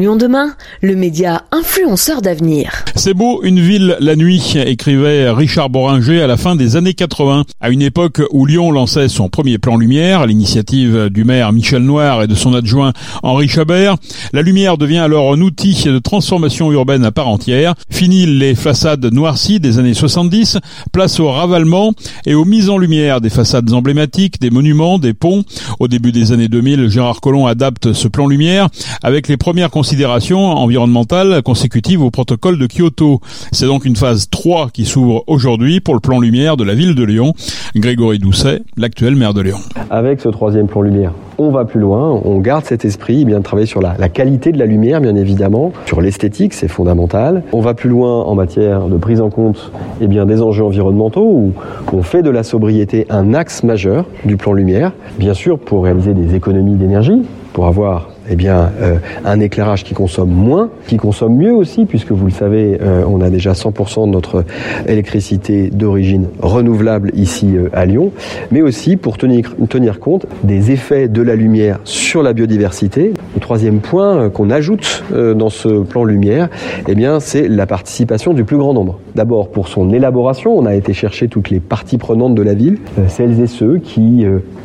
Lyon demain, le média influenceur d'avenir. C'est beau une ville la nuit, écrivait Richard Boringer à la fin des années 80. À une époque où Lyon lançait son premier plan lumière, à l'initiative du maire Michel Noir et de son adjoint Henri Chabert, la lumière devient alors un outil de transformation urbaine à part entière. Fini les façades noircies des années 70, place au ravalement et aux mises en lumière des façades emblématiques, des monuments, des ponts. Au début des années 2000, Gérard Collomb adapte ce plan lumière avec les premières considérations environnementales consécutives au protocole de Kyoto. C'est donc une phase 3 qui s'ouvre aujourd'hui pour le plan lumière de la ville de Lyon. Grégory Doucet, l'actuel maire de Lyon. Avec ce troisième plan lumière, on va plus loin, on garde cet esprit, bien de travailler sur la, la qualité de la lumière, bien évidemment, sur l'esthétique, c'est fondamental. On va plus loin en matière de prise en compte eh bien, des enjeux environnementaux, où on fait de la sobriété un axe majeur du plan lumière, bien sûr pour réaliser des économies d'énergie, pour avoir eh bien, euh, un éclairage qui consomme moins, qui consomme mieux aussi, puisque vous le savez, euh, on a déjà 100% de notre électricité d'origine renouvelable ici euh, à Lyon, mais aussi pour tenir, tenir compte des effets de la lumière sur la biodiversité. Le troisième point qu'on ajoute dans ce plan lumière, eh bien, c'est la participation du plus grand nombre. D'abord pour son élaboration, on a été chercher toutes les parties prenantes de la ville, celles et ceux qui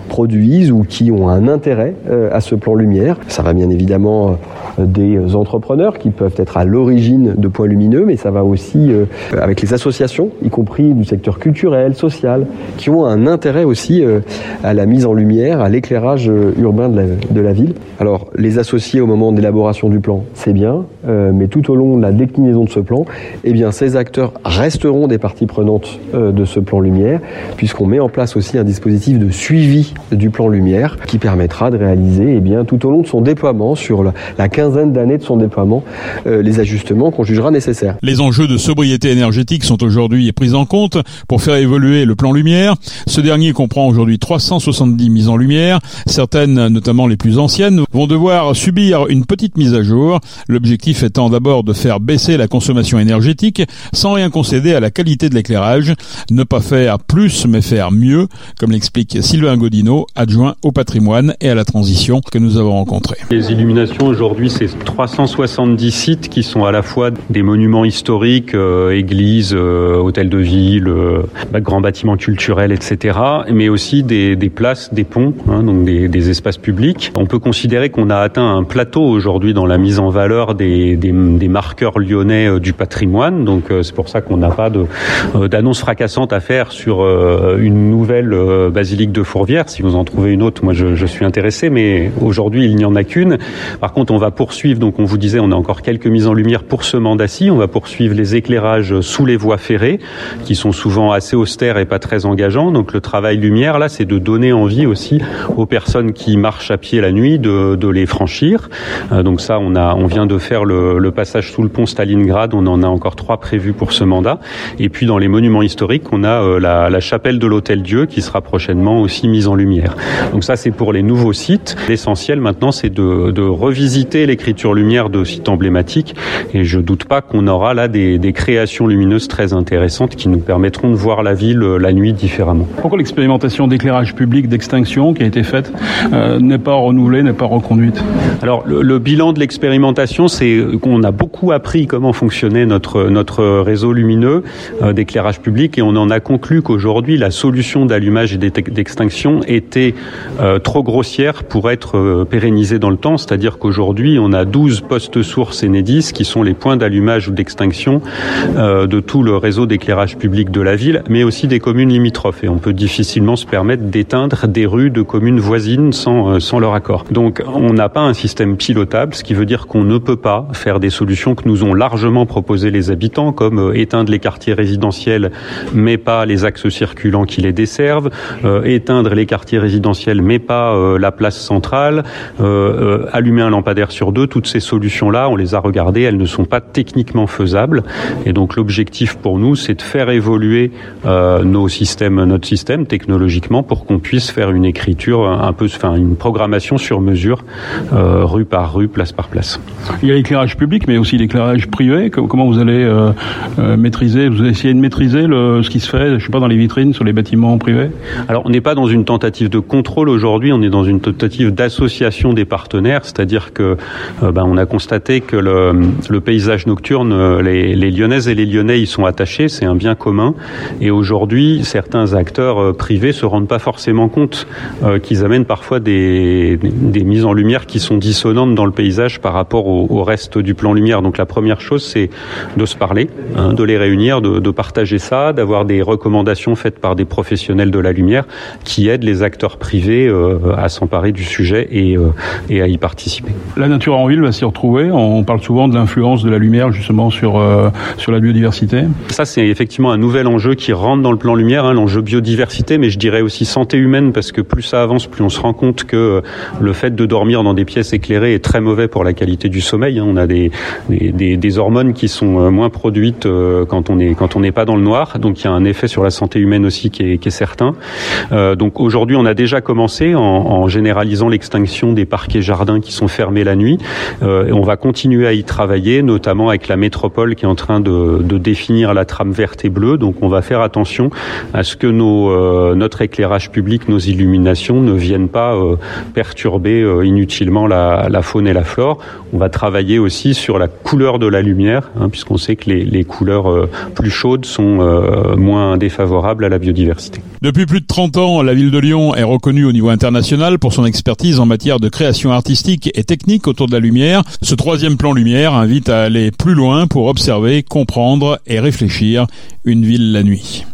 produisent ou qui ont un intérêt à ce plan lumière. Ça va bien évidemment euh, des entrepreneurs qui peuvent être à l'origine de points lumineux, mais ça va aussi euh, avec les associations, y compris du secteur culturel, social, qui ont un intérêt aussi euh, à la mise en lumière, à l'éclairage urbain de la, ville. Alors, les associer au moment de l'élaboration du plan, c'est bien, mais tout au long de la déclinaison de ce plan, eh bien, ces acteurs resteront des parties prenantes de ce plan lumière, puisqu'on met en place aussi un dispositif de suivi du plan lumière qui permettra de réaliser, eh bien, tout au long de son déploiement, sur la, quinzaine d'années de son déploiement euh, les ajustements qu'on jugera nécessaires. Les enjeux de sobriété énergétique sont aujourd'hui pris en compte pour faire évoluer le plan lumière. Ce dernier comprend aujourd'hui 370 mises en lumière. Certaines, notamment les plus anciennes, vont devoir subir une petite mise à jour. L'objectif étant d'abord de faire baisser la consommation énergétique sans rien concéder à la qualité de l'éclairage. Ne pas faire plus mais faire mieux, comme l'explique Sylvain Godino, adjoint au patrimoine et à la transition que nous avons rencontré. Les illuminations aujourd'hui c'est 370 sites qui sont à la fois des monuments historiques, euh, églises, euh, hôtels de ville, euh, grands bâtiments culturels, etc., mais aussi des, places, des ponts, hein, donc des, espaces publics. On peut considérer qu'on a atteint un plateau aujourd'hui dans la mise en valeur des, marqueurs lyonnais du patrimoine. Donc c'est pour ça qu'on n'a pas d'annonce fracassante à faire sur une nouvelle basilique de Fourvière. Si vous en trouvez une autre, moi je suis intéressé, mais aujourd'hui il n'y en a qu'une. Par contre, on va poursuivre, donc on vous disait, on a encore quelques mises en lumière pour ce mandat-ci. On va poursuivre les éclairages sous les voies ferrées, qui sont souvent assez austères et pas très engageants. Donc le travail lumière, là, c'est de donner envie aussi aux personnes qui marchent à pied la nuit de, les franchir. Euh, donc ça, on, vient de faire le, le, passage sous le pont Stalingrad. On en a encore trois prévus pour ce mandat. Et puis dans les monuments historiques, on a euh, la, la, chapelle de l'Hôtel Dieu qui sera prochainement aussi mise en lumière. Donc ça, c'est pour les nouveaux sites. L'essentiel maintenant, c'est de, de revisiter l'écriture lumière de sites emblématiques et je doute pas qu'on aura là des, des, créations lumineuses très intéressantes qui nous permettront de voir la ville euh, la nuit différemment. Pourquoi l'expérimentation d'éclairage public d'extinction qui a été faite euh, n'est pas renouvelée, n'est pas reconduite? Alors le, le, bilan de l'expérimentation, c'est qu'on a beaucoup appris comment fonctionnait notre notre réseau lumineux euh, d'éclairage public et on en a conclu qu'aujourd'hui la solution d'allumage et d'extinction était euh, trop grossière pour être pérennisée dans le temps, c'est-à-dire qu'aujourd'hui on a 12 postes sources Enedis qui sont les points d'allumage ou d'extinction euh, de tout le réseau d'éclairage public de la ville, mais aussi des communes limitrophes. Et on peut difficilement se permettre d'éteindre des rues de communes voisines sans, euh, sans leur accord. Donc on n'a pas un système pilotable, ce qui veut dire qu'on ne peut pas faire des solutions que nous ont largement proposées les habitants, comme euh, éteindre les quartiers résidentiels, mais pas les axes circulants qui les desservent, euh, éteindre les quartiers résidentiels, mais pas euh, la place centrale, allumer un lampadaire sur deux, toutes ces solutions-là, on les a regardées, elles ne sont pas techniquement faisables. Et donc l'objectif pour nous, c'est de faire évoluer euh, nos systèmes, notre système technologiquement pour qu'on puisse faire une écriture un peu, enfin une programmation sur mesure, euh, rue par rue, place par place. Il y a l'éclairage public, mais aussi l'éclairage privé. Comment vous allez euh, euh, maîtriser, vous allez essayer de maîtriser le, ce qui se fait, je sais pas, dans les vitrines sur les bâtiments privés? Alors on n'est pas dans une tentative de contrôle aujourd'hui, on est dans une tentative d'association des partenaires, c'est-à-dire que ben, on a constaté que le, le paysage nocturne, les, les, Lyonnaises et les Lyonnais y sont attachés, c'est un bien commun. Et aujourd'hui, certains acteurs privés se rendent pas forcément compte qu'ils amènent parfois des, des, mises en lumière qui sont dissonantes dans le paysage par rapport au, au reste du plan lumière. Donc la première chose, c'est de se parler, hein, de les réunir, de, de partager ça, d'avoir des recommandations faites par des professionnels de la lumière qui aident les acteurs privés euh, à s'emparer du sujet et, euh, et, à y participer. La nature en ville va s'y retrouver. On parle souvent de l'influence de la lumière justement sur, euh, sur la biodiversité. Ça, c'est effectivement un nouvel enjeu qui rentre dans le plan lumière, hein, l'enjeu biodiversité, mais je dirais aussi santé humaine, parce que plus ça avance, plus on se rend compte que le fait de dormir dans des pièces éclairées est très mauvais pour la qualité du sommeil. Hein. On a des, des, des hormones qui sont moins produites quand on est quand on n'est pas dans le noir, donc il y a un effet sur la santé humaine aussi qui est, qui est certain. Euh, donc aujourd'hui, on a déjà commencé en, en généralisant l'extinction des parquets jardins qui sont fermés la nuit. Euh, et on va continuer à y travailler, notamment avec la métropole qui est en train de, de définir la trame verte et bleue. Donc on va faire attention à ce que nos, euh, notre éclairage public, nos illuminations ne viennent pas euh, perturber euh, inutilement la, la, faune et la flore. On va travailler aussi sur la couleur de la lumière, hein, puisqu'on sait que les, les couleurs euh, plus chaudes sont moins défavorables à la biodiversité. Depuis plus de 30 ans, la ville de Lyon est reconnue au niveau international pour son expertise en matière de création artistique et technique autour de la lumière. Ce troisième plan lumière invite à aller plus loin pour observer, comprendre et réfléchir une ville la nuit.